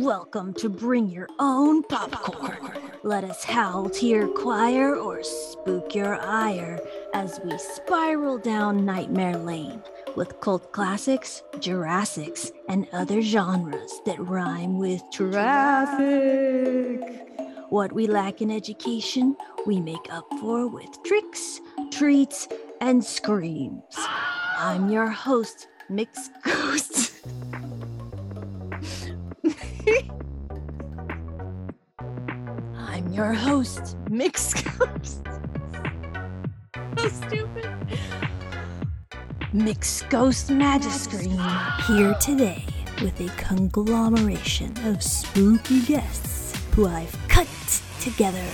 Welcome to Bring Your Own Popcorn. Let us howl to your choir or spook your ire as we spiral down Nightmare Lane with cult classics, Jurassics, and other genres that rhyme with traffic. What we lack in education, we make up for with tricks, treats, and screams. I'm your host, Mix Ghost. your host, Mix Ghost. so stupid. Mixed Ghost Magiscreen here today with a conglomeration of spooky guests who I've cut together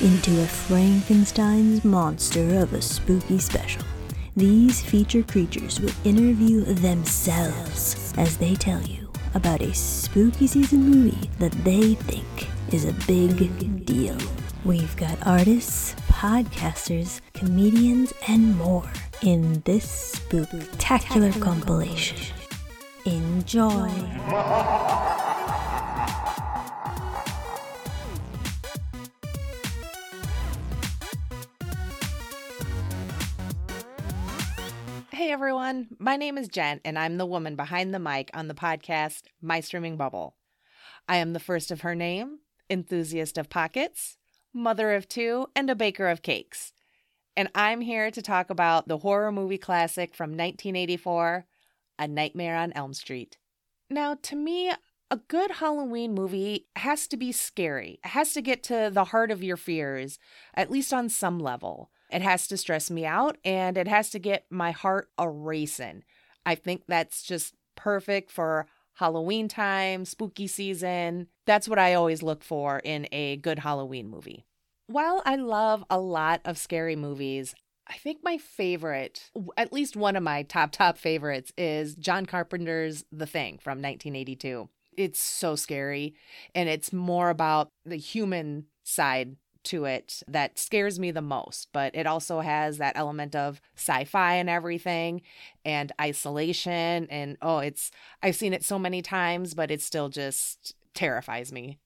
into a Frankenstein's monster of a spooky special. These feature creatures will interview themselves as they tell you about a spooky season movie that they think is a big deal. We've got artists, podcasters, comedians, and more in this spectacular compilation. Enjoy. Hey everyone, my name is Jen, and I'm the woman behind the mic on the podcast My Streaming Bubble. I am the first of her name, enthusiast of pockets, mother of two, and a baker of cakes. And I'm here to talk about the horror movie classic from 1984, A Nightmare on Elm Street. Now, to me, a good Halloween movie has to be scary. It has to get to the heart of your fears, at least on some level. It has to stress me out and it has to get my heart a racing. I think that's just perfect for Halloween time, spooky season. That's what I always look for in a good Halloween movie. While I love a lot of scary movies, I think my favorite, at least one of my top, top favorites, is John Carpenter's The Thing from 1982. It's so scary, and it's more about the human side to it that scares me the most, but it also has that element of sci fi and everything and isolation. And oh, it's, I've seen it so many times, but it's still just terrifies me.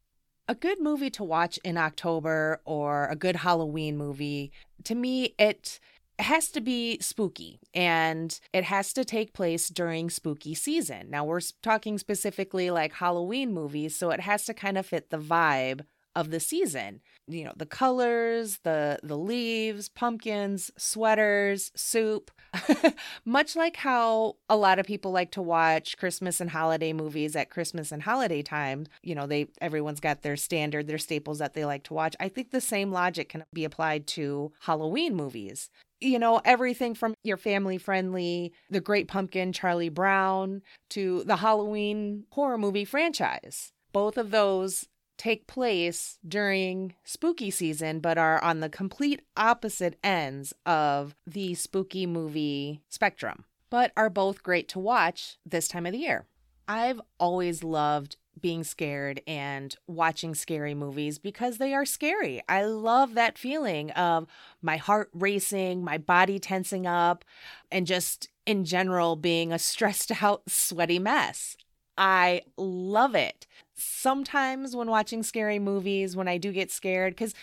A good movie to watch in October or a good Halloween movie, to me, it has to be spooky and it has to take place during spooky season. Now, we're talking specifically like Halloween movies, so it has to kind of fit the vibe of the season. You know, the colors, the the leaves, pumpkins, sweaters, soup. Much like how a lot of people like to watch Christmas and holiday movies at Christmas and holiday time, you know, they everyone's got their standard, their staples that they like to watch. I think the same logic can be applied to Halloween movies you know, everything from your family friendly, The Great Pumpkin, Charlie Brown, to the Halloween horror movie franchise. Both of those take place during spooky season, but are on the complete opposite ends of the spooky movie spectrum, but are both great to watch this time of the year. I've always loved being scared and watching scary movies because they are scary. I love that feeling of my heart racing, my body tensing up, and just in general being a stressed out, sweaty mess. I love it sometimes when watching scary movies, when I do get scared, because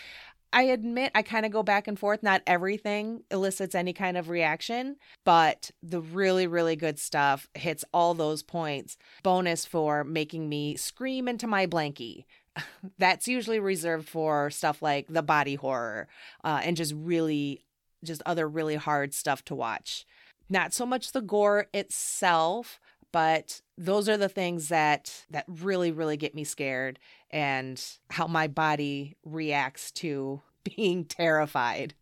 I admit I kind of go back and forth. Not everything elicits any kind of reaction, but the really, really good stuff hits all those points. Bonus for making me scream into my blankie. That's usually reserved for stuff like the body horror uh, and just really, just other really hard stuff to watch. Not so much the gore itself, but those are the things that that really really get me scared and how my body reacts to being terrified.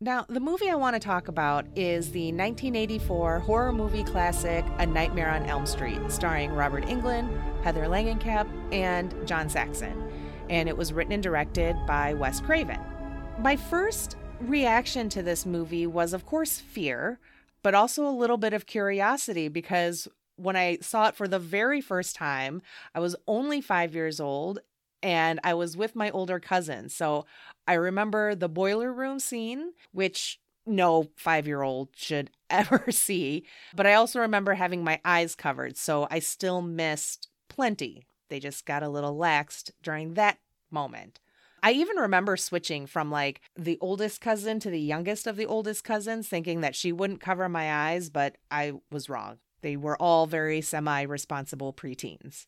Now, the movie I want to talk about is the 1984 horror movie classic A Nightmare on Elm Street, starring Robert Englund, Heather Langenkamp, and John Saxon. And it was written and directed by Wes Craven. My first reaction to this movie was, of course, fear, but also a little bit of curiosity because when I saw it for the very first time, I was only five years old and I was with my older cousin. So I remember the boiler room scene, which no five year old should ever see. But I also remember having my eyes covered. So I still missed plenty They just got a little laxed during that moment. I even remember switching from like the oldest cousin to the youngest of the oldest cousins, thinking that she wouldn't cover my eyes, but I was wrong. They were all very semi responsible preteens.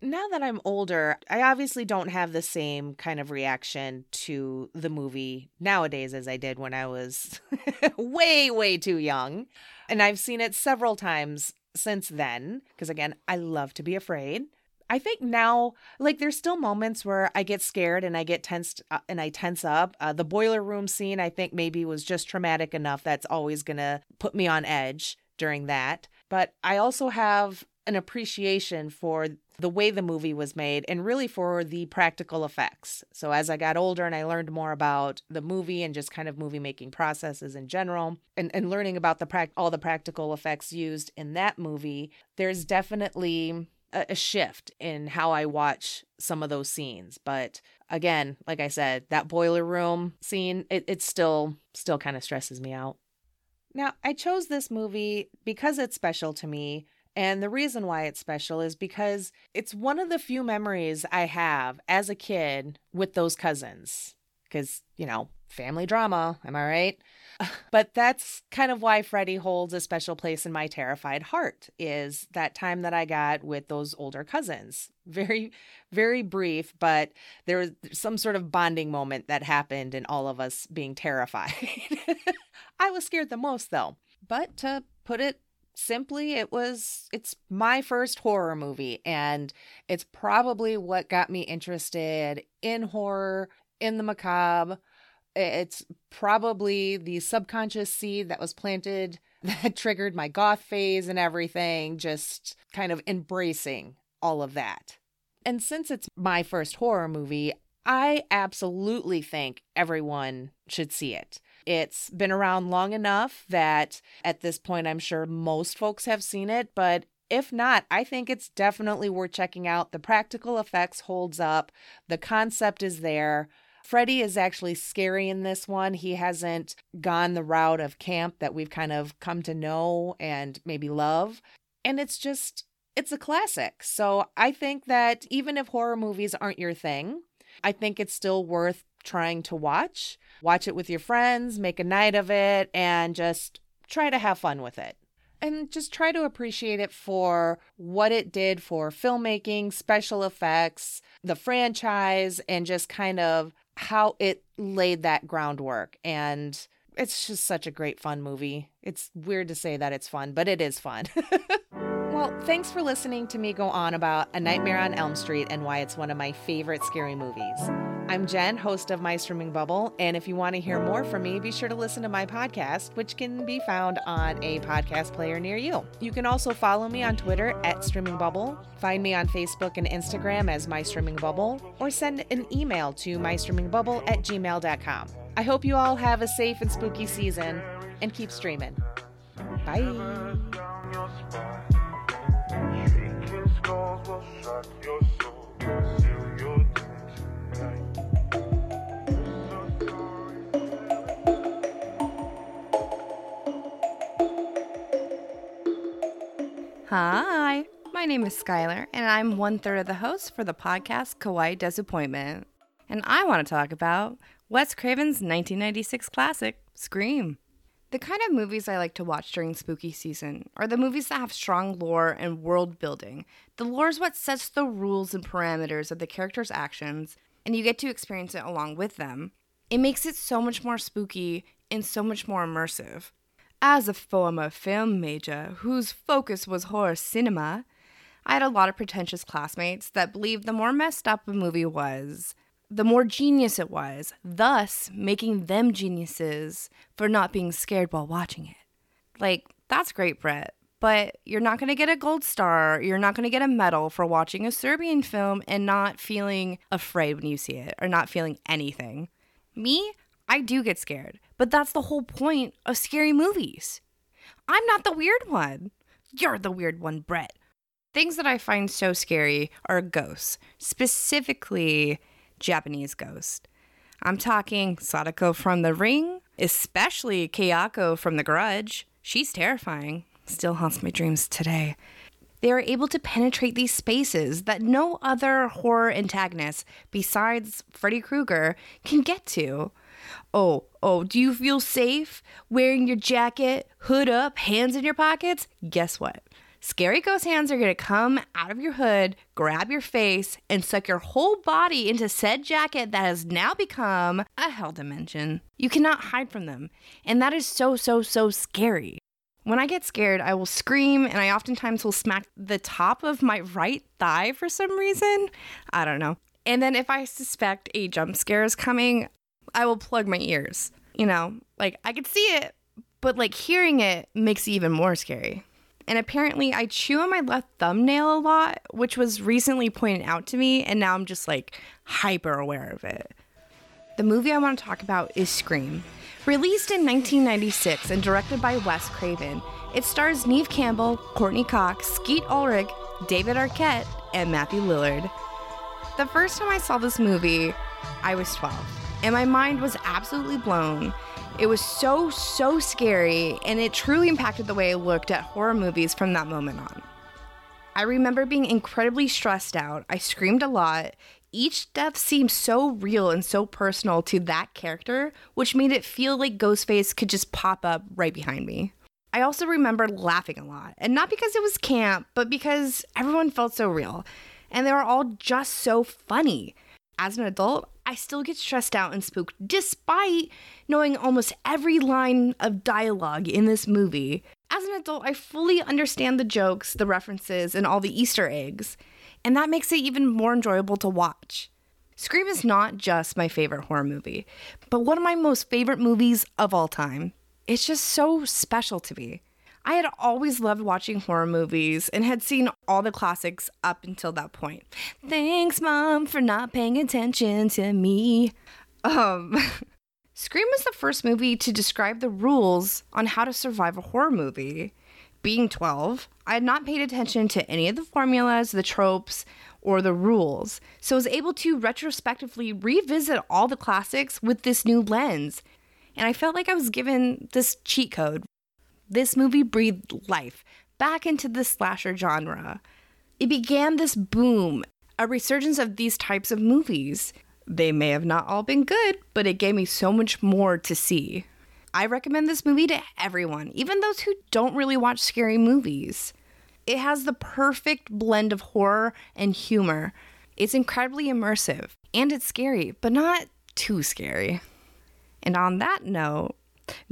Now that I'm older, I obviously don't have the same kind of reaction to the movie nowadays as I did when I was way, way too young. And I've seen it several times since then, because again, I love to be afraid. I think now, like, there's still moments where I get scared and I get tensed uh, and I tense up. Uh, the boiler room scene, I think maybe was just traumatic enough that's always going to put me on edge during that. But I also have an appreciation for the way the movie was made and really for the practical effects. So as I got older and I learned more about the movie and just kind of movie making processes in general and, and learning about the pra- all the practical effects used in that movie, there's definitely a, a shift in how I watch some of those scenes. But again, like I said, that boiler room scene, it, it still still kind of stresses me out. Now, I chose this movie because it's special to me. And the reason why it's special is because it's one of the few memories I have as a kid with those cousins. Because, you know, family drama, am I right? But that's kind of why Freddy holds a special place in my terrified heart is that time that I got with those older cousins. Very, very brief, but there was some sort of bonding moment that happened in all of us being terrified. I was scared the most though. But to put it simply it was it's my first horror movie and it's probably what got me interested in horror in the macabre it's probably the subconscious seed that was planted that triggered my goth phase and everything, just kind of embracing all of that. And since it's my first horror movie, I absolutely think everyone should see it. It's been around long enough that at this point, I'm sure most folks have seen it, but if not, I think it's definitely worth checking out. The practical effects holds up, the concept is there. Freddy is actually scary in this one. He hasn't gone the route of camp that we've kind of come to know and maybe love. And it's just, it's a classic. So I think that even if horror movies aren't your thing, I think it's still worth trying to watch. Watch it with your friends, make a night of it, and just try to have fun with it and just try to appreciate it for what it did for filmmaking, special effects, the franchise, and just kind of how it laid that groundwork. And it's just such a great fun movie. It's weird to say that it's fun, but it is fun. well, thanks for listening to me go on about A Nightmare on Elm Street and why it's one of my favorite scary movies. I'm Jen, host of My Streaming Bubble, and if you want to hear more from me, be sure to listen to my podcast, which can be found on a podcast player near you. You can also follow me on Twitter at Streaming Bubble, find me on Facebook and Instagram as My Streaming Bubble, or send an email to mystreamingbubble at gmail.com. I hope you all have a safe and spooky season, and keep streaming. Bye. Hi, my name is Skylar, and I'm one third of the host for the podcast Kawaii Disappointment. And I want to talk about Wes Craven's 1996 classic, Scream. The kind of movies I like to watch during spooky season are the movies that have strong lore and world building. The lore is what sets the rules and parameters of the characters' actions, and you get to experience it along with them. It makes it so much more spooky and so much more immersive. As a former film major whose focus was horror cinema, I had a lot of pretentious classmates that believed the more messed up a movie was, the more genius it was, thus making them geniuses for not being scared while watching it. Like, that's great, Brett, but you're not going to get a gold star, you're not going to get a medal for watching a Serbian film and not feeling afraid when you see it or not feeling anything. Me, I do get scared, but that's the whole point of scary movies. I'm not the weird one. You're the weird one, Brett. Things that I find so scary are ghosts, specifically Japanese ghosts. I'm talking Sadako from The Ring, especially Kayako from The Grudge. She's terrifying, still haunts my dreams today. They are able to penetrate these spaces that no other horror antagonist besides Freddy Krueger can get to. Oh, oh, do you feel safe wearing your jacket, hood up, hands in your pockets? Guess what? Scary ghost hands are gonna come out of your hood, grab your face, and suck your whole body into said jacket that has now become a hell dimension. You cannot hide from them, and that is so, so, so scary. When I get scared, I will scream and I oftentimes will smack the top of my right thigh for some reason. I don't know. And then if I suspect a jump scare is coming, I will plug my ears. You know, like I could see it, but like hearing it makes it even more scary. And apparently, I chew on my left thumbnail a lot, which was recently pointed out to me, and now I'm just like hyper aware of it. The movie I want to talk about is Scream. Released in 1996 and directed by Wes Craven, it stars Neve Campbell, Courteney Cox, Skeet Ulrich, David Arquette, and Matthew Lillard. The first time I saw this movie, I was 12, and my mind was absolutely blown. It was so, so scary, and it truly impacted the way I looked at horror movies from that moment on. I remember being incredibly stressed out. I screamed a lot, each death seemed so real and so personal to that character, which made it feel like Ghostface could just pop up right behind me. I also remember laughing a lot, and not because it was camp, but because everyone felt so real, and they were all just so funny. As an adult, I still get stressed out and spooked despite knowing almost every line of dialogue in this movie. As an adult, I fully understand the jokes, the references, and all the Easter eggs and that makes it even more enjoyable to watch. Scream is not just my favorite horror movie, but one of my most favorite movies of all time. It's just so special to me. I had always loved watching horror movies and had seen all the classics up until that point. Thanks, Mom, for not paying attention to me. Um, Scream was the first movie to describe the rules on how to survive a horror movie being 12, I had not paid attention to any of the formulas, the tropes, or the rules, so I was able to retrospectively revisit all the classics with this new lens. And I felt like I was given this cheat code. This movie breathed life back into the slasher genre. It began this boom, a resurgence of these types of movies. They may have not all been good, but it gave me so much more to see. I recommend this movie to everyone, even those who don't really watch scary movies. It has the perfect blend of horror and humor. It's incredibly immersive and it's scary, but not too scary. And on that note,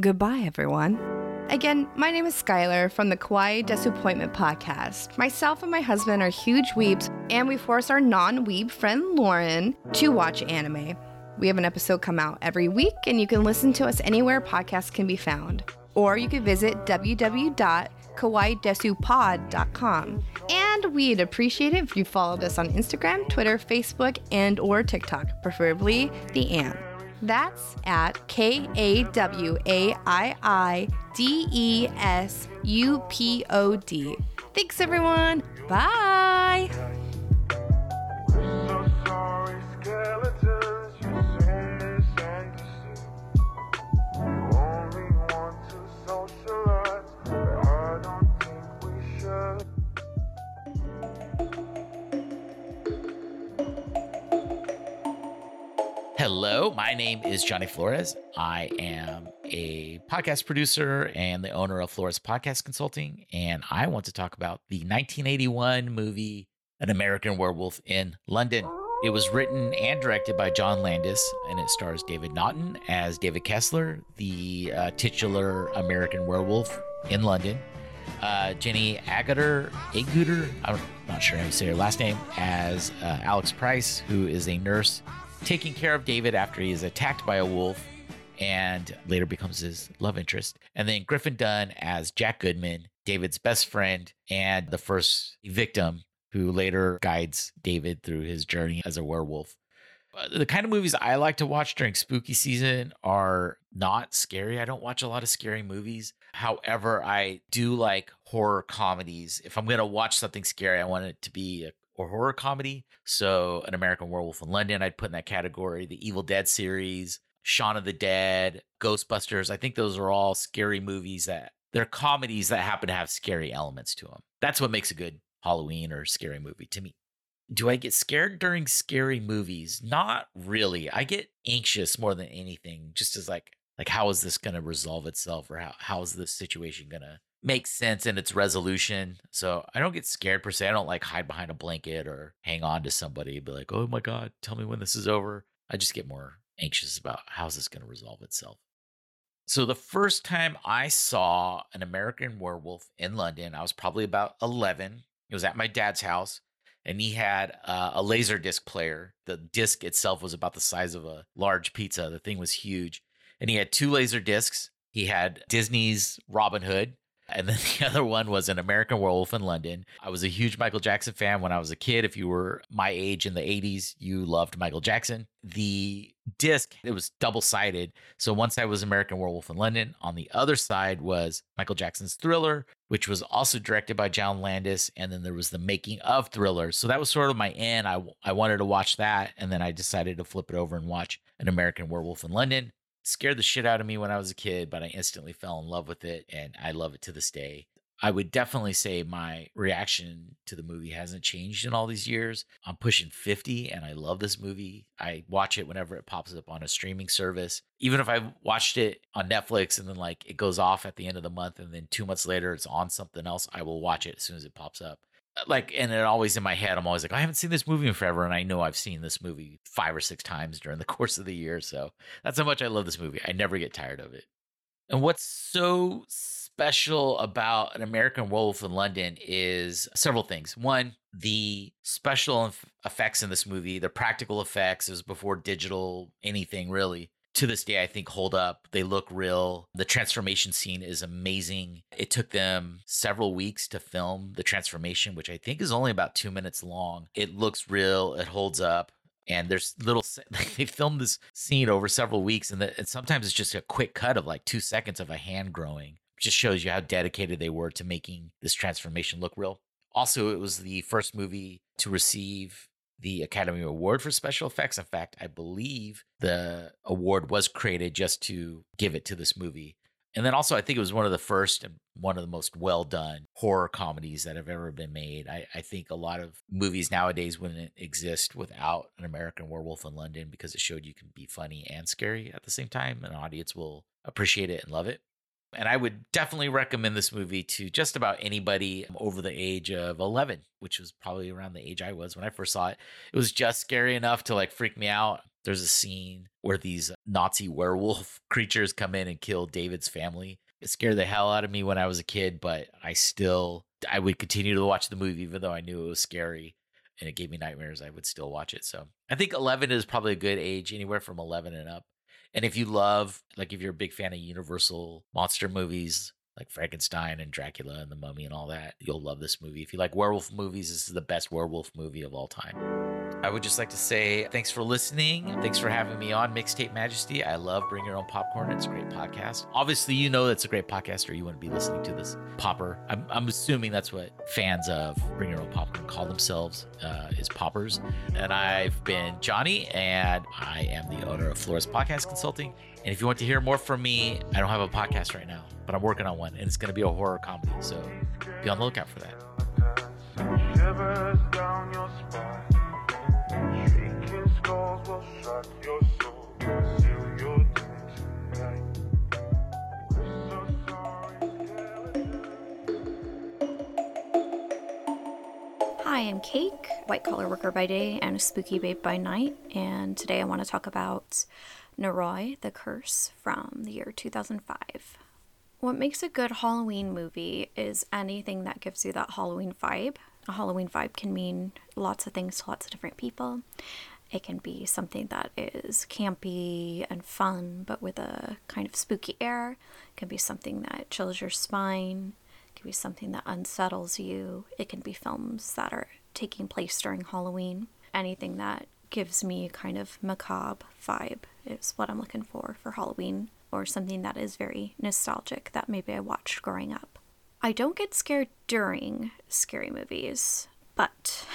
goodbye, everyone. Again, my name is Skylar from the Kawaii Disappointment podcast. Myself and my husband are huge weebs, and we force our non weeb friend Lauren to watch anime. We have an episode come out every week, and you can listen to us anywhere podcasts can be found. Or you can visit www.kawaiidesupod.com. And we'd appreciate it if you followed us on Instagram, Twitter, Facebook, and or TikTok, preferably the AMP. That's at K A W A I I D E S U P O D. Thanks, everyone. Bye. Hello, my name is Johnny Flores. I am a podcast producer and the owner of Flores Podcast Consulting. And I want to talk about the 1981 movie, An American Werewolf in London. It was written and directed by John Landis, and it stars David Naughton as David Kessler, the uh, titular American werewolf in London. Uh, Jenny Agutter, Agutter, I'm not sure how you say her last name, as uh, Alex Price, who is a nurse taking care of David after he is attacked by a wolf and later becomes his love interest. And then Griffin Dunne as Jack Goodman, David's best friend and the first victim who later guides David through his journey as a werewolf. Uh, the kind of movies I like to watch during spooky season are not scary. I don't watch a lot of scary movies. However, I do like horror comedies. If I'm going to watch something scary, I want it to be a or horror comedy. So, An American Werewolf in London, I'd put in that category. The Evil Dead series, Shaun of the Dead, Ghostbusters. I think those are all scary movies that they're comedies that happen to have scary elements to them. That's what makes a good Halloween or scary movie to me. Do I get scared during scary movies? Not really. I get anxious more than anything, just as like like how is this going to resolve itself or how how is this situation going to make sense in its resolution. So I don't get scared per se. I don't like hide behind a blanket or hang on to somebody be like, "Oh my god, tell me when this is over." I just get more anxious about how's this going to resolve itself. So the first time I saw an American werewolf in London, I was probably about 11. It was at my dad's house and he had uh, a laser disc player. The disc itself was about the size of a large pizza. The thing was huge. And he had two laser discs. He had Disney's Robin Hood, and then the other one was an American Werewolf in London. I was a huge Michael Jackson fan when I was a kid. If you were my age in the 80s, you loved Michael Jackson. The disc, it was double sided. So one side was American Werewolf in London. On the other side was Michael Jackson's Thriller, which was also directed by John Landis. And then there was the making of Thriller. So that was sort of my end. I, I wanted to watch that. And then I decided to flip it over and watch an American Werewolf in London scared the shit out of me when I was a kid, but I instantly fell in love with it and I love it to this day. I would definitely say my reaction to the movie hasn't changed in all these years. I'm pushing 50 and I love this movie. I watch it whenever it pops up on a streaming service. Even if I watched it on Netflix and then like it goes off at the end of the month and then 2 months later it's on something else, I will watch it as soon as it pops up like and it always in my head i'm always like i haven't seen this movie in forever and i know i've seen this movie five or six times during the course of the year so that's how much i love this movie. I never get tired of it. And what's so special about an american wolf in london is several things. One the special effects in this movie the practical effects is before digital anything really to this day, I think hold up. They look real. The transformation scene is amazing. It took them several weeks to film the transformation, which I think is only about two minutes long. It looks real. It holds up. And there's little, they filmed this scene over several weeks, and, the, and sometimes it's just a quick cut of like two seconds of a hand growing. It just shows you how dedicated they were to making this transformation look real. Also, it was the first movie to receive the Academy Award for special effects. In fact, I believe the award was created just to give it to this movie. And then also, I think it was one of the first and one of the most well done horror comedies that have ever been made. I, I, think a lot of movies nowadays wouldn't exist without an American Werewolf in London because it showed you can be funny and scary at the same time. An audience will appreciate it and love it. And I would definitely recommend this movie to just about anybody over the age of 11, which was probably around the age I was when I first saw it. It was just scary enough to like freak me out. There's a scene where these Nazi werewolf creatures come in and kill David's family. It scared the hell out of me when I was a kid, but I still I would continue to watch the movie even though I knew it was scary and it gave me nightmares. I would still watch it. So I think 11 is probably a good age, anywhere from 11 and up. And if you love, like, if you're a big fan of Universal monster movies, like Frankenstein and Dracula and the Mummy and all that, you'll love this movie. If you like werewolf movies, this is the best werewolf movie of all time. I would just like to say thanks for listening. Thanks for having me on Mixtape Majesty. I love Bring Your Own Popcorn. It's a great podcast. Obviously, you know that's a great podcast or you wouldn't be listening to this popper. I'm, I'm assuming that's what fans of Bring Your Own Popcorn call themselves uh, is poppers. And I've been Johnny, and I am the owner of Flores Podcast Consulting. And if you want to hear more from me, I don't have a podcast right now, but I'm working on one, and it's going to be a horror comedy. So be on the lookout for that. I'm Cake, white collar worker by day and a spooky babe by night, and today I want to talk about Noroi, the Curse from the year 2005. What makes a good Halloween movie is anything that gives you that Halloween vibe. A Halloween vibe can mean lots of things to lots of different people. It can be something that is campy and fun, but with a kind of spooky air. It can be something that chills your spine. It be something that unsettles you. It can be films that are taking place during Halloween. Anything that gives me kind of macabre vibe is what I'm looking for for Halloween, or something that is very nostalgic that maybe I watched growing up. I don't get scared during scary movies, but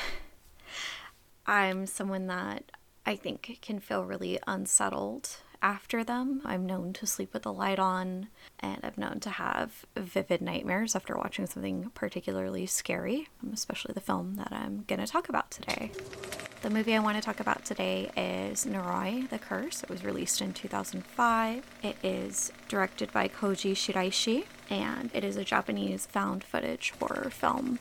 I'm someone that I think can feel really unsettled after them. I'm known to sleep with the light on, and I'm known to have vivid nightmares after watching something particularly scary, um, especially the film that I'm going to talk about today. The movie I want to talk about today is Noroi, The Curse. It was released in 2005. It is directed by Koji Shiraishi, and it is a Japanese found footage horror film.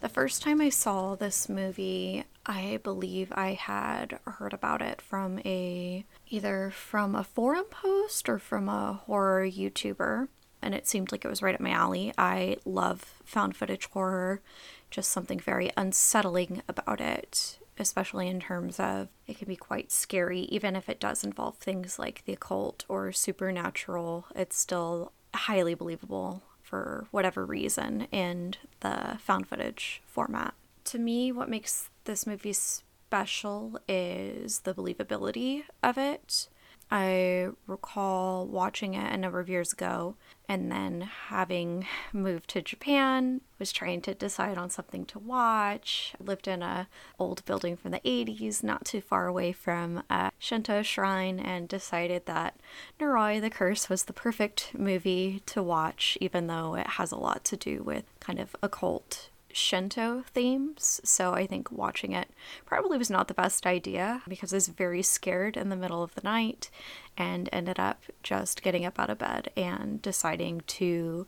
The first time I saw this movie, I believe I had heard about it from a either from a forum post or from a horror YouTuber, and it seemed like it was right up my alley. I love found footage horror, just something very unsettling about it, especially in terms of it can be quite scary, even if it does involve things like the occult or supernatural. It's still highly believable for whatever reason in the found footage format. To me, what makes this movie special is the believability of it. I recall watching it a number of years ago and then having moved to Japan, was trying to decide on something to watch. I lived in a old building from the 80s, not too far away from a Shinto shrine, and decided that Noroi the Curse was the perfect movie to watch, even though it has a lot to do with kind of occult Shinto themes, so I think watching it probably was not the best idea because I was very scared in the middle of the night and ended up just getting up out of bed and deciding to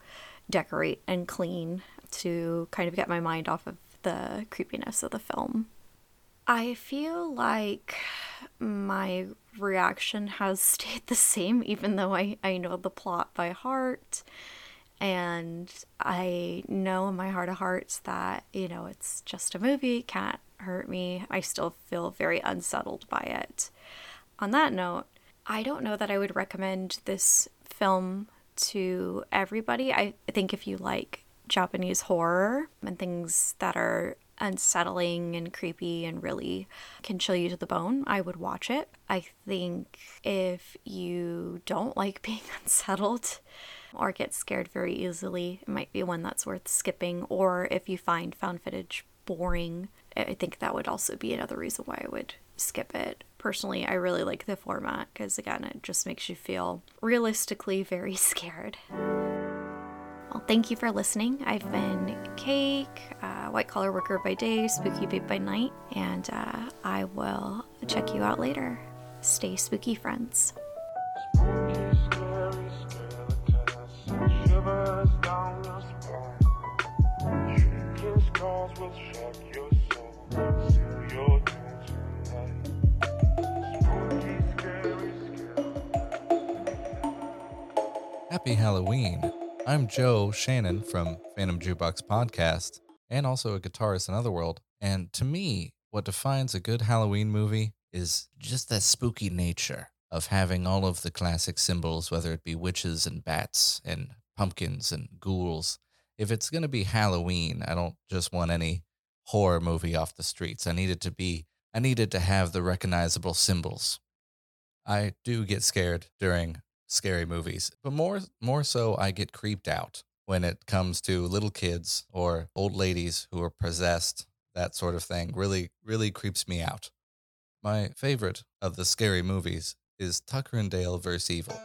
decorate and clean to kind of get my mind off of the creepiness of the film. I feel like my reaction has stayed the same, even though I, I know the plot by heart and I know in my heart of hearts that, you know, it's just a movie, can't hurt me. I still feel very unsettled by it. On that note, I don't know that I would recommend this film to everybody. I think if you like Japanese horror and things that are unsettling and creepy and really can chill you to the bone, I would watch it. I think if you don't like being unsettled, or get scared very easily, it might be one that's worth skipping. Or if you find found footage boring, I think that would also be another reason why I would skip it. Personally, I really like the format because, again, it just makes you feel realistically very scared. Well, thank you for listening. I've been Cake, uh, white collar worker by day, spooky babe by night, and uh, I will check you out later. Stay spooky, friends. Halloween. I'm Joe Shannon from Phantom Jukebox Podcast and also a guitarist in Otherworld. And to me, what defines a good Halloween movie is just that spooky nature of having all of the classic symbols, whether it be witches and bats and pumpkins and ghouls. If it's going to be Halloween, I don't just want any horror movie off the streets. I need it to be, I needed to have the recognizable symbols. I do get scared during scary movies, but more more so I get creeped out when it comes to little kids or old ladies who are possessed, that sort of thing. Really really creeps me out. My favorite of the scary movies is Tucker and Dale vs. Evil.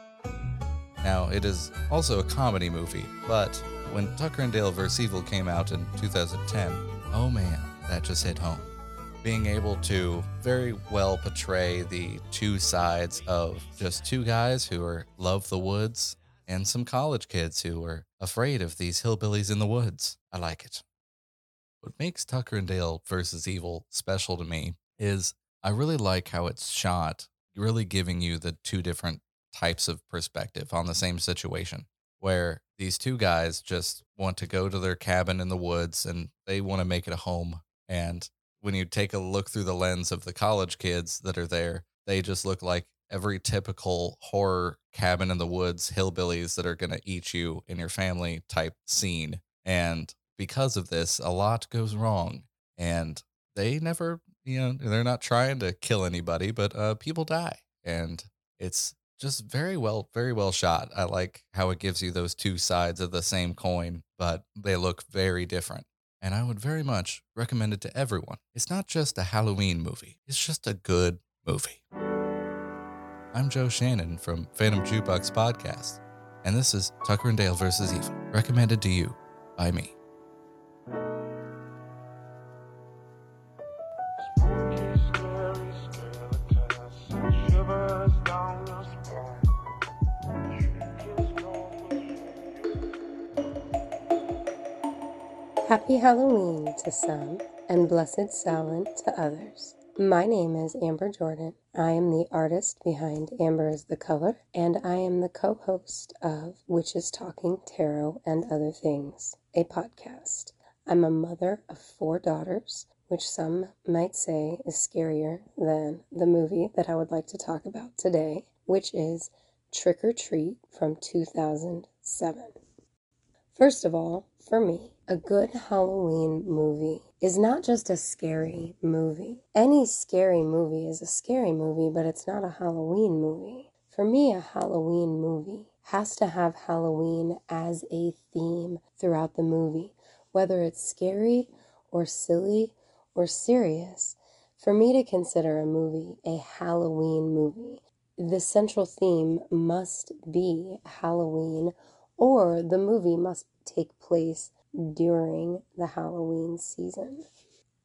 Now, it is also a comedy movie, but when Tucker and Dale vs. Evil came out in 2010, oh man, that just hit home being able to very well portray the two sides of just two guys who are love the woods and some college kids who are afraid of these hillbillies in the woods. I like it. What makes Tucker and Dale versus Evil special to me is I really like how it's shot, really giving you the two different types of perspective on the same situation where these two guys just want to go to their cabin in the woods and they want to make it a home and when you take a look through the lens of the college kids that are there, they just look like every typical horror cabin in the woods hillbillies that are going to eat you and your family type scene. And because of this, a lot goes wrong. And they never, you know, they're not trying to kill anybody, but uh, people die. And it's just very well, very well shot. I like how it gives you those two sides of the same coin, but they look very different and I would very much recommend it to everyone. It's not just a Halloween movie, it's just a good movie. I'm Joe Shannon from Phantom Jukebox Podcast, and this is Tucker and Dale vs. Evil, recommended to you by me. Happy Halloween to some and blessed Samhain to others. My name is Amber Jordan. I am the artist behind Amber is the Color, and I am the co host of Witches Talking Tarot and Other Things, a podcast. I'm a mother of four daughters, which some might say is scarier than the movie that I would like to talk about today, which is Trick or Treat from 2007. First of all, for me, a good Halloween movie is not just a scary movie. Any scary movie is a scary movie, but it's not a Halloween movie. For me, a Halloween movie has to have Halloween as a theme throughout the movie, whether it's scary or silly or serious. For me to consider a movie a Halloween movie, the central theme must be Halloween or the movie must take place during the Halloween season.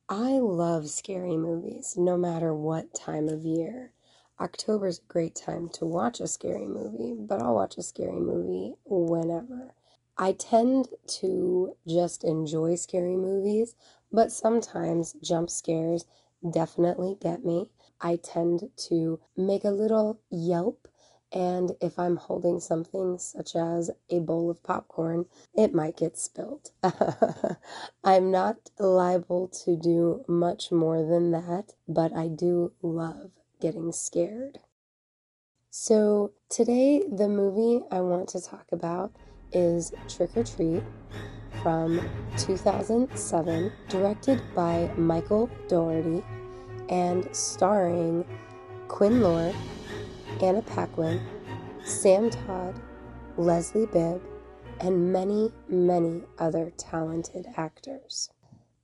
I love scary movies no matter what time of year. October's a great time to watch a scary movie, but I'll watch a scary movie whenever. I tend to just enjoy scary movies, but sometimes jump scares definitely get me. I tend to make a little yelp and if I'm holding something such as a bowl of popcorn, it might get spilled. I'm not liable to do much more than that, but I do love getting scared. So, today, the movie I want to talk about is Trick or Treat from 2007, directed by Michael Dougherty and starring Quinn Lord Anna Paquin, Sam Todd, Leslie Bibb, and many, many other talented actors.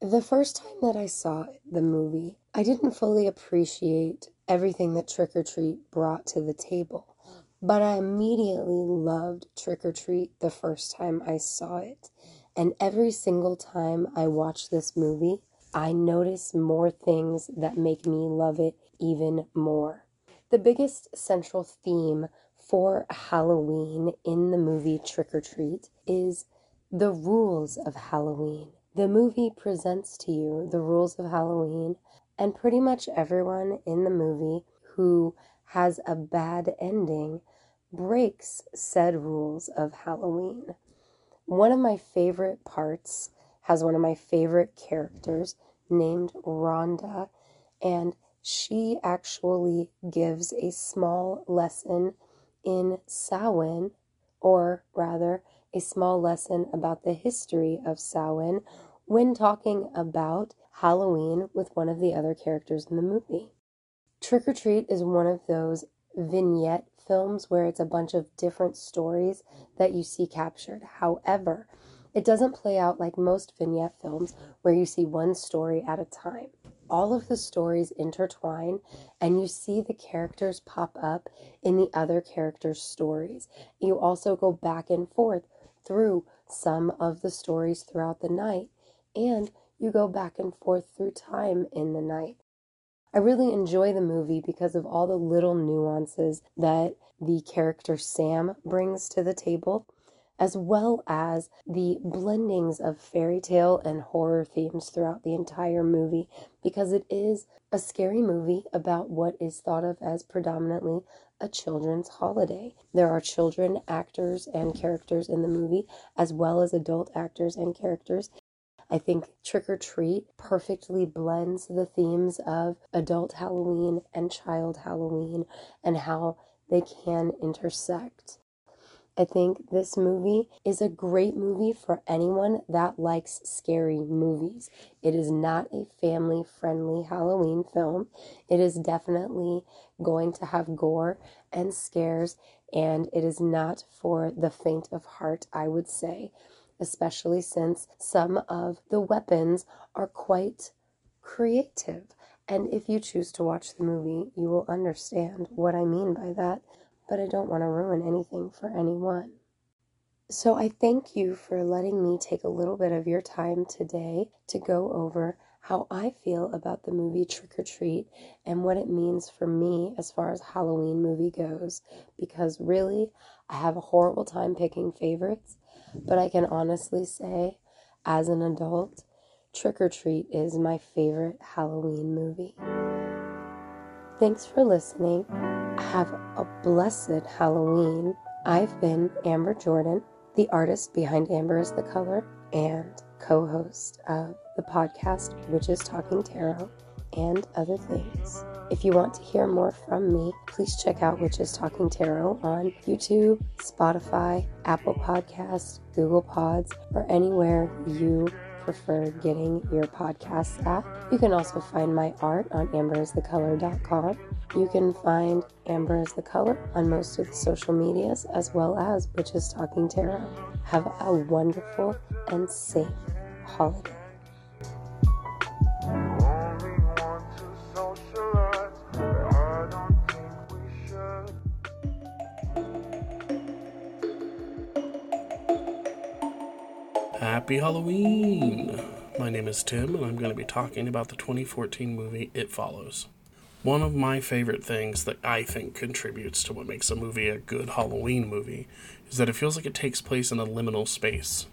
The first time that I saw the movie, I didn't fully appreciate everything that Trick or Treat brought to the table, but I immediately loved Trick or Treat the first time I saw it. And every single time I watch this movie, I notice more things that make me love it even more. The biggest central theme for Halloween in the movie Trick or Treat is the rules of Halloween. The movie presents to you the rules of Halloween, and pretty much everyone in the movie who has a bad ending breaks said rules of Halloween. One of my favorite parts has one of my favorite characters named Rhonda, and she actually gives a small lesson in Samhain, or rather, a small lesson about the history of Samhain when talking about Halloween with one of the other characters in the movie. Trick or Treat is one of those vignette films where it's a bunch of different stories that you see captured. However, it doesn't play out like most vignette films where you see one story at a time all of the stories intertwine and you see the characters pop up in the other characters' stories. You also go back and forth through some of the stories throughout the night and you go back and forth through time in the night. I really enjoy the movie because of all the little nuances that the character Sam brings to the table as well as the blendings of fairy tale and horror themes throughout the entire movie, because it is a scary movie about what is thought of as predominantly a children's holiday. There are children actors and characters in the movie, as well as adult actors and characters. I think Trick or Treat perfectly blends the themes of adult Halloween and child Halloween and how they can intersect. I think this movie is a great movie for anyone that likes scary movies. It is not a family friendly Halloween film. It is definitely going to have gore and scares, and it is not for the faint of heart, I would say, especially since some of the weapons are quite creative And if you choose to watch the movie, you will understand what I mean by that, but I don't want to ruin anything for anyone. So I thank you for letting me take a little bit of your time today to go over how I feel about the movie Trick or Treat and what it means for me as far as Halloween movie goes. Because really, I have a horrible time picking favorites, but I can honestly say, as an adult, Trick or Treat is my favorite Halloween movie. Thanks for listening. Have a blessed Halloween. I've been Amber Jordan, the artist behind Amber is the Color and co host of the podcast Witches Talking Tarot and other things. If you want to hear more from me, please check out Witches Talking Tarot on YouTube, Spotify, Apple Podcasts, Google Pods, or anywhere you prefer getting your podcasts at. You can also find my art on amberisthecolor.com. You can find Amber is the Color on most of the social medias as well as Witches Talking Tarot. Have a wonderful and safe holiday. Happy Halloween! My name is Tim, and I'm going to be talking about the 2014 movie It Follows. One of my favorite things that I think contributes to what makes a movie a good Halloween movie is that it feels like it takes place in a liminal space.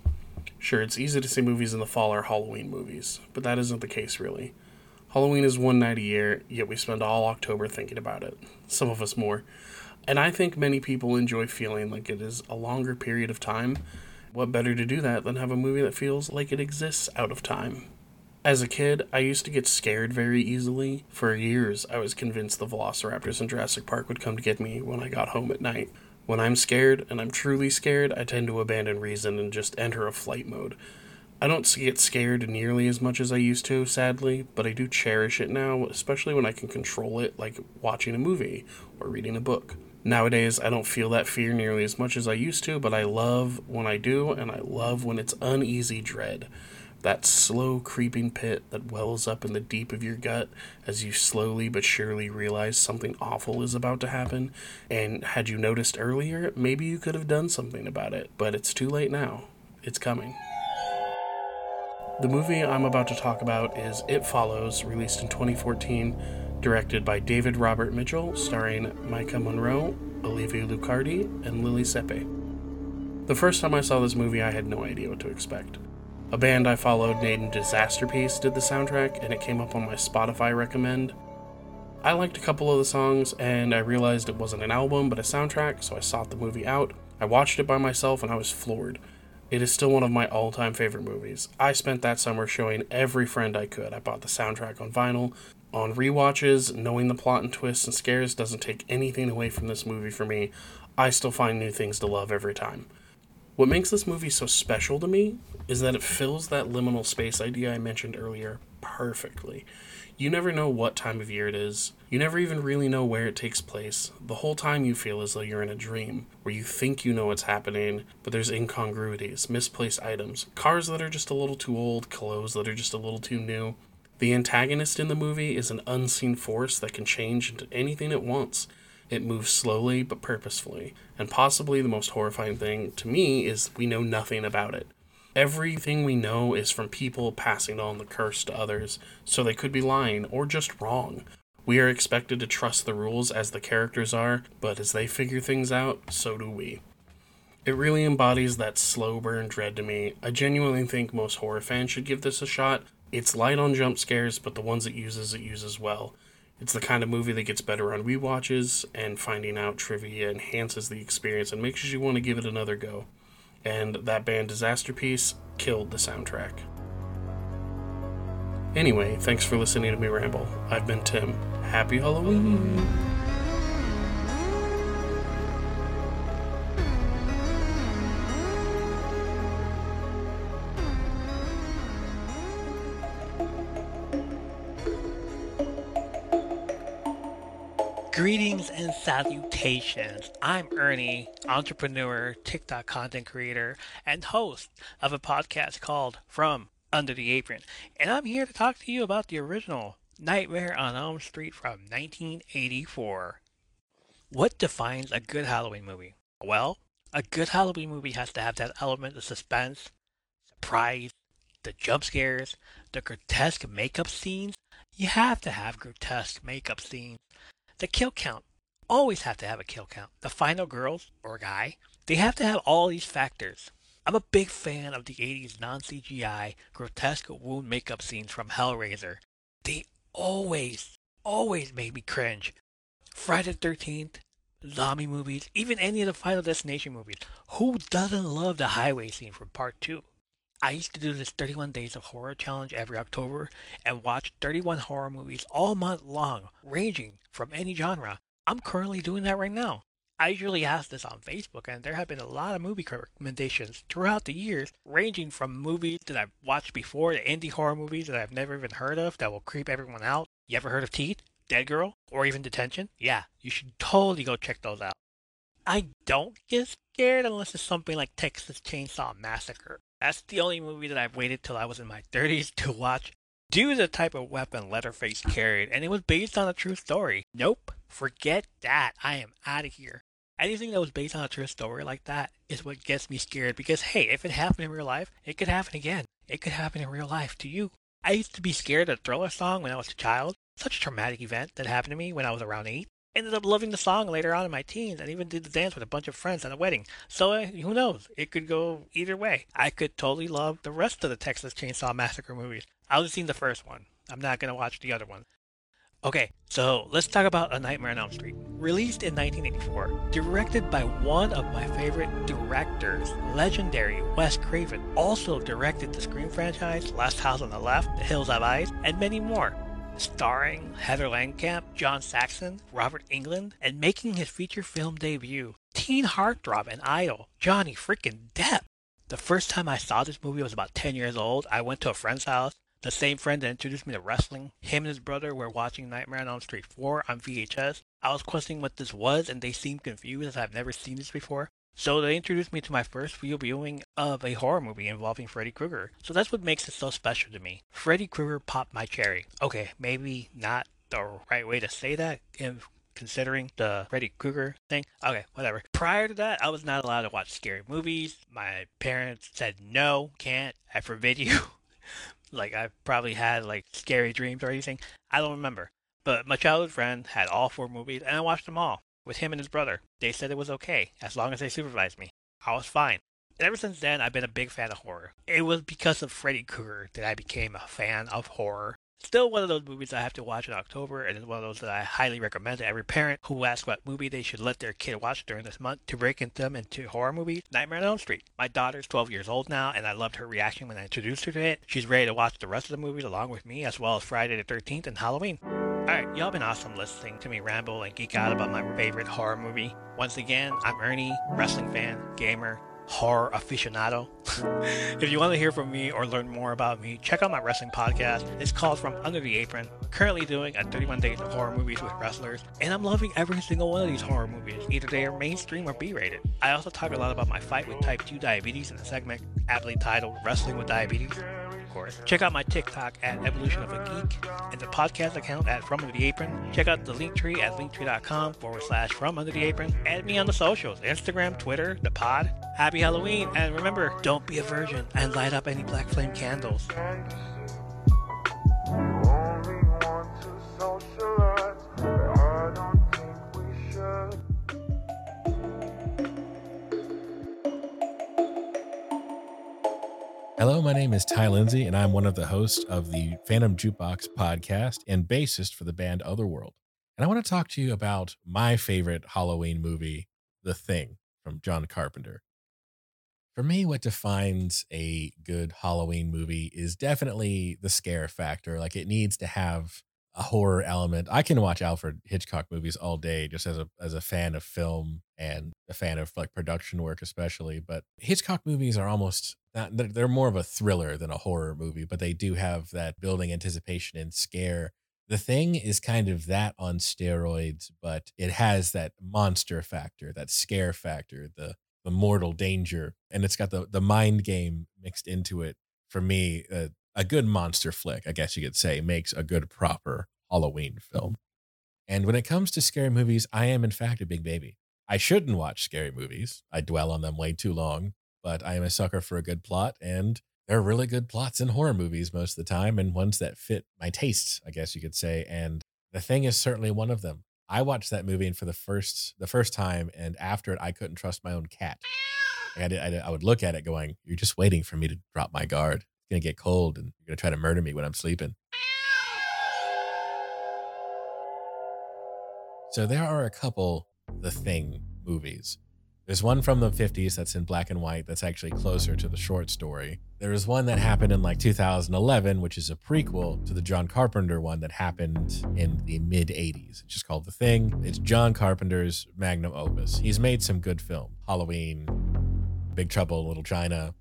Sure, it's easy to say movies in the fall are Halloween movies, but that isn't the case really. Halloween is one night a year, yet we spend all October thinking about it. Some of us more. And I think many people enjoy feeling like it is a longer period of time what better to do that than have a movie that feels like it exists out of time? As a kid, I used to get scared very easily. For years, I was convinced the velociraptors in Jurassic Park would come to get me when I got home at night. When I'm scared, and I'm truly scared, I tend to abandon reason and just enter a flight mode. I don't get scared nearly as much as I used to, sadly, but I do cherish it now, especially when I can control it, like watching a movie or reading a book. Nowadays, I don't feel that fear nearly as much as I used to, but I love when I do, and I love when it's uneasy dread. That slow creeping pit that wells up in the deep of your gut as you slowly but surely realize something awful is about to happen. And had you noticed earlier, maybe you could have done something about it, but it's too late now. It's coming. The movie I'm about to talk about is It Follows, released in 2014 directed by David Robert Mitchell, starring Maika Monroe, Olivia Luccardi, and Lili Sepe. The first time I saw this movie, I had no idea what to expect. A band I followed named Disasterpiece did the soundtrack, and it came up on my Spotify recommend. I liked a couple of the songs, and I realized it wasn't an album but a soundtrack, so I sought the movie out. I watched it by myself, and I was floored. It is still one of my all time favorite movies. I spent that summer showing every friend I could. I bought the soundtrack on vinyl, on re-watches, knowing the plot and twists and scares doesn't take anything away from this movie for me. I still find new things to love every time. What makes this movie so special to me is that it fills that liminal space idea I mentioned earlier perfectly. You never know what time of year it is. You never even really know where it takes place. The whole time you feel as though you're in a dream, where you think you know what's happening, but there's incongruities, misplaced items, cars that are just a little too old, clothes that are just a little too new. The antagonist in the movie is an unseen force that can change into anything it wants. It moves slowly but purposefully, and possibly the most horrifying thing to me is we know nothing about it. Everything we know is from people passing on the curse to others, so they could be lying or just wrong. We are expected to trust the rules as the characters are, but as they figure things out, so do we. It really embodies that slow burn dread to me. I genuinely think most horror fans should give this a shot, it's light on jump scares, but the ones it uses, it uses well. It's the kind of movie that gets better on rewatches, and finding out trivia enhances the experience and makes you want to give it another go. And that band Disasterpiece killed the soundtrack. Anyway, thanks for listening to me ramble. I've been Tim. Happy Halloween! Greetings and salutations. I'm Ernie, entrepreneur, TikTok content creator, and host of a podcast called From Under the Apron. And I'm here to talk to you about the original Nightmare on Elm Street from 1984. What defines a good Halloween movie? Well, a good Halloween movie has to have that element of suspense, surprise, the jump scares, the grotesque makeup scenes. You have to have grotesque makeup scenes. The kill count. Always have to have a kill count. The final girls, or guy, they have to have all these factors. I'm a big fan of the 80s non CGI grotesque wound makeup scenes from Hellraiser. They always, always made me cringe. Friday the 13th, zombie movies, even any of the Final Destination movies. Who doesn't love the highway scene from part 2? I used to do this 31 Days of Horror challenge every October and watch 31 horror movies all month long, ranging from any genre. I'm currently doing that right now. I usually ask this on Facebook, and there have been a lot of movie recommendations throughout the years, ranging from movies that I've watched before to indie horror movies that I've never even heard of that will creep everyone out. You ever heard of Teeth, Dead Girl, or even Detention? Yeah, you should totally go check those out. I don't get scared unless it's something like Texas Chainsaw Massacre. That's the only movie that I've waited till I was in my 30s to watch due to the type of weapon Leatherface carried, and it was based on a true story. Nope, forget that. I am out of here. Anything that was based on a true story like that is what gets me scared because, hey, if it happened in real life, it could happen again. It could happen in real life to you. I used to be scared of Thriller song when I was a child. Such a traumatic event that happened to me when I was around eight. Ended up loving the song later on in my teens and even did the dance with a bunch of friends at a wedding. So uh, who knows? It could go either way. I could totally love the rest of the Texas Chainsaw Massacre movies. I was seen the first one. I'm not gonna watch the other one. Okay, so let's talk about A Nightmare on Elm Street. Released in 1984, directed by one of my favorite directors, legendary Wes Craven, also directed the Scream franchise, Last House on the Left, The Hills Have Eyes, and many more. Starring Heather Langenkamp, John Saxon, Robert Englund, and making his feature film debut, teen heartthrob and idol, Johnny freaking Depp. The first time I saw this movie was about 10 years old. I went to a friend's house the same friend that introduced me to wrestling, him and his brother were watching Nightmare on Street 4 on VHS. I was questioning what this was, and they seemed confused as I've never seen this before. So they introduced me to my first real viewing of a horror movie involving Freddy Krueger. So that's what makes it so special to me. Freddy Krueger popped my cherry. Okay, maybe not the right way to say that considering the Freddy Krueger thing. Okay, whatever. Prior to that, I was not allowed to watch scary movies. My parents said no, can't, I forbid you. Like I probably had like scary dreams or anything. I don't remember. But my childhood friend had all four movies and I watched them all with him and his brother. They said it was okay as long as they supervised me. I was fine. And ever since then, I've been a big fan of horror. It was because of Freddy Krueger that I became a fan of horror. Still one of those movies I have to watch in October, and it's one of those that I highly recommend to every parent who asks what movie they should let their kid watch during this month to break them into horror movies. Nightmare on Elm Street. My daughter's 12 years old now, and I loved her reaction when I introduced her to it. She's ready to watch the rest of the movies along with me, as well as Friday the 13th and Halloween. Alright, y'all been awesome listening to me ramble and geek out about my favorite horror movie. Once again, I'm Ernie, wrestling fan, gamer, horror aficionado. if you want to hear from me or learn more about me, check out my wrestling podcast. It's called From Under the Apron. Currently doing a 31 Days of Horror Movies with Wrestlers, and I'm loving every single one of these horror movies. Either they are mainstream or B-rated. I also talk a lot about my fight with type 2 diabetes in a segment aptly titled Wrestling with Diabetes course. Check out my TikTok at Evolution of a Geek and the podcast account at From Under the Apron. Check out the link tree at linktree.com forward slash From Under the Apron. Add me on the socials Instagram, Twitter, the pod. Happy Halloween, and remember, don't be a virgin and light up any black flame candles. Hello, my name is Ty Lindsay, and I'm one of the hosts of the Phantom Jukebox podcast and bassist for the band Otherworld. And I want to talk to you about my favorite Halloween movie, The Thing from John Carpenter. For me, what defines a good Halloween movie is definitely the scare factor. Like it needs to have a horror element. I can watch Alfred Hitchcock movies all day just as a as a fan of film and a fan of like production work especially, but Hitchcock movies are almost not, they're more of a thriller than a horror movie, but they do have that building anticipation and scare. The thing is kind of that on steroids, but it has that monster factor, that scare factor, the the mortal danger, and it's got the the mind game mixed into it. For me, uh, a good monster flick, I guess you could say, makes a good proper Halloween film. And when it comes to scary movies, I am in fact a big baby. I shouldn't watch scary movies. I dwell on them way too long, but I am a sucker for a good plot and there are really good plots in horror movies most of the time and ones that fit my tastes, I guess you could say. And The Thing is certainly one of them. I watched that movie and for the first the first time and after it I couldn't trust my own cat. I, did, I, did, I would look at it going, "You're just waiting for me to drop my guard. It's going to get cold and you're going to try to murder me when I'm sleeping." So there are a couple The Thing movies. There's one from the 50s that's in black and white that's actually closer to the short story. There is one that happened in like 2011, which is a prequel to the John Carpenter one that happened in the mid 80s. It's just called The Thing. It's John Carpenter's magnum opus. He's made some good film Halloween, Big Trouble Little China,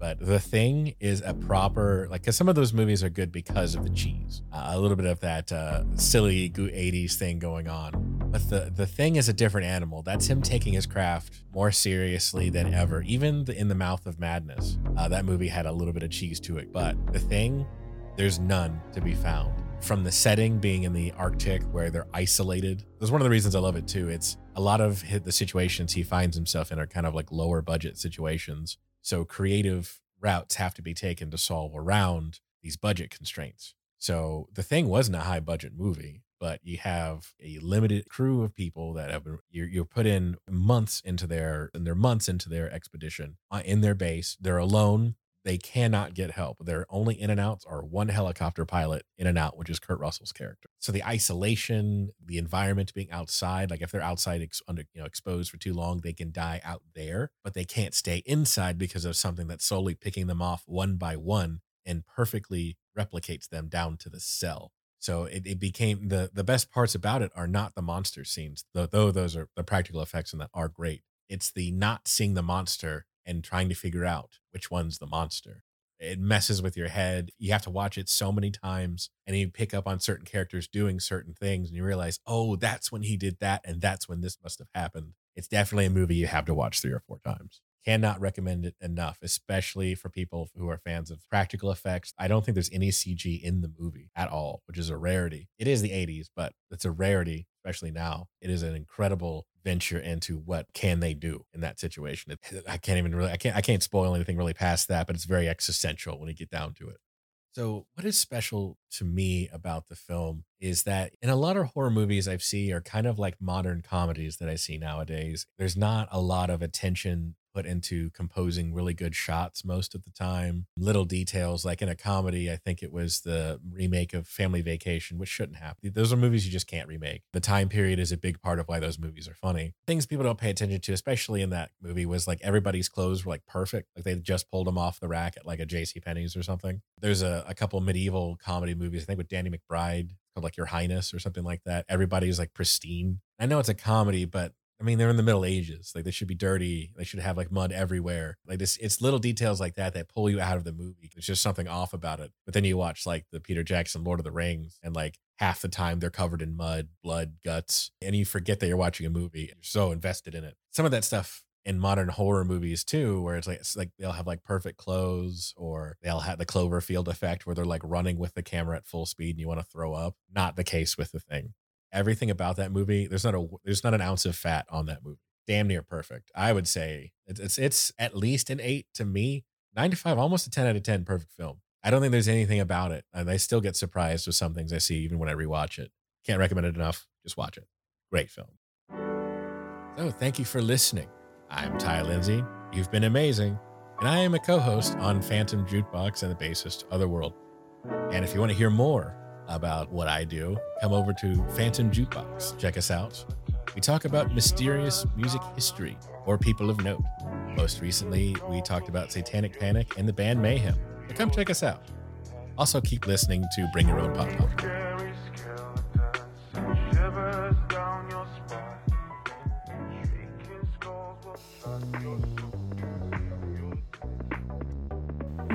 but the thing is a proper like because some of those movies are good because of the cheese. Uh, a little bit of that uh, silly 80s thing going on. But the the thing is a different animal. That's him taking his craft more seriously than ever. Even the, in the mouth of madness uh, that movie had a little bit of cheese to it. But the thing there's none to be found. From the setting being in the arctic where they're isolated. That's one of the reasons i love it too. It's a lot of the situations he finds himself in are kind of like lower budget situations so creative routes have to be taken to solve around these budget constraints. So the thing wasn't a high budget movie, but you have a limited crew of people that have you're, you're put in months into their and they're months into their expedition uh, in their base. They're alone they cannot get help. Their only in and outs are one helicopter pilot in and out, which is Kurt Russell's character. So the isolation, the environment being outside, like if they're outside ex- under, you know, exposed for too long, they can die out there, but they can't stay inside because of something that's slowly picking them off one by one and perfectly replicates them down to the cell. So it, it became the the best parts about it are not the monster scenes, though, though those are the practical effects and that are great. It's the not seeing the monster and trying to figure out which one's the monster. It messes with your head. You have to watch it so many times and you pick up on certain characters doing certain things and you realize, oh, that's when he did that and that's when this must have happened. It's definitely a movie you have to watch three or four times. Cannot recommend it enough, especially for people who are fans of practical effects. I don't think there's any CG in the movie at all, which is a rarity. It is the 80s, but it's a rarity, especially now. It is an incredible venture into what can they do in that situation. It, I can't even really I can't I can't spoil anything really past that, but it's very existential when you get down to it. So, what is special to me about the film is that in a lot of horror movies I've seen are kind of like modern comedies that I see nowadays. There's not a lot of attention put into composing really good shots most of the time. Little details, like in a comedy, I think it was the remake of Family Vacation, which shouldn't happen. Those are movies you just can't remake. The time period is a big part of why those movies are funny. Things people don't pay attention to, especially in that movie, was like everybody's clothes were like perfect. Like they just pulled them off the rack at like a J.C. Penney's or something. There's a, a couple medieval comedy movies, I think with Danny McBride called like Your Highness or something like that. Everybody's like pristine. I know it's a comedy, but I mean, they're in the Middle Ages. Like they should be dirty. They should have like mud everywhere. Like this, it's little details like that that pull you out of the movie. There's just something off about it. But then you watch like the Peter Jackson Lord of the Rings, and like half the time they're covered in mud, blood, guts, and you forget that you're watching a movie. You're so invested in it. Some of that stuff in modern horror movies too, where it's like it's like they'll have like perfect clothes, or they'll have the Cloverfield effect where they're like running with the camera at full speed and you want to throw up. Not the case with the thing everything about that movie. There's not a there's not an ounce of fat on that movie. Damn near perfect. I would say it's it's, it's at least an eight to me. Nine to five, almost a ten out of ten. Perfect film. I don't think there's anything about it, and I still get surprised with some things I see even when I rewatch it. Can't recommend it enough. Just watch it. Great film. So thank you for listening. I'm Ty Lindsay. You've been amazing, and I am a co-host on Phantom Jukebox and the bassist Otherworld. And if you want to hear more about what I do, come over to Phantom Jukebox. Check us out. We talk about mysterious music history or people of note. Most recently, we talked about Satanic Panic and the band Mayhem. So come check us out. Also, keep listening to Bring Your Own Pop Pop.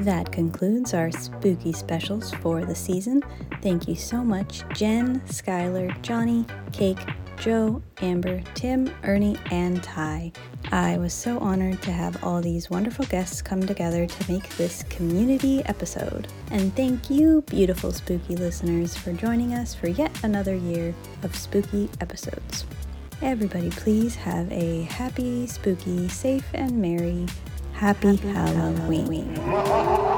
That concludes our spooky specials for the season. Thank you so much, Jen, Skylar, Johnny, Cake, Joe, Amber, Tim, Ernie, and Ty. I was so honored to have all these wonderful guests come together to make this community episode. And thank you, beautiful spooky listeners, for joining us for yet another year of spooky episodes. Everybody, please have a happy, spooky, safe, and merry, happy, Halloween.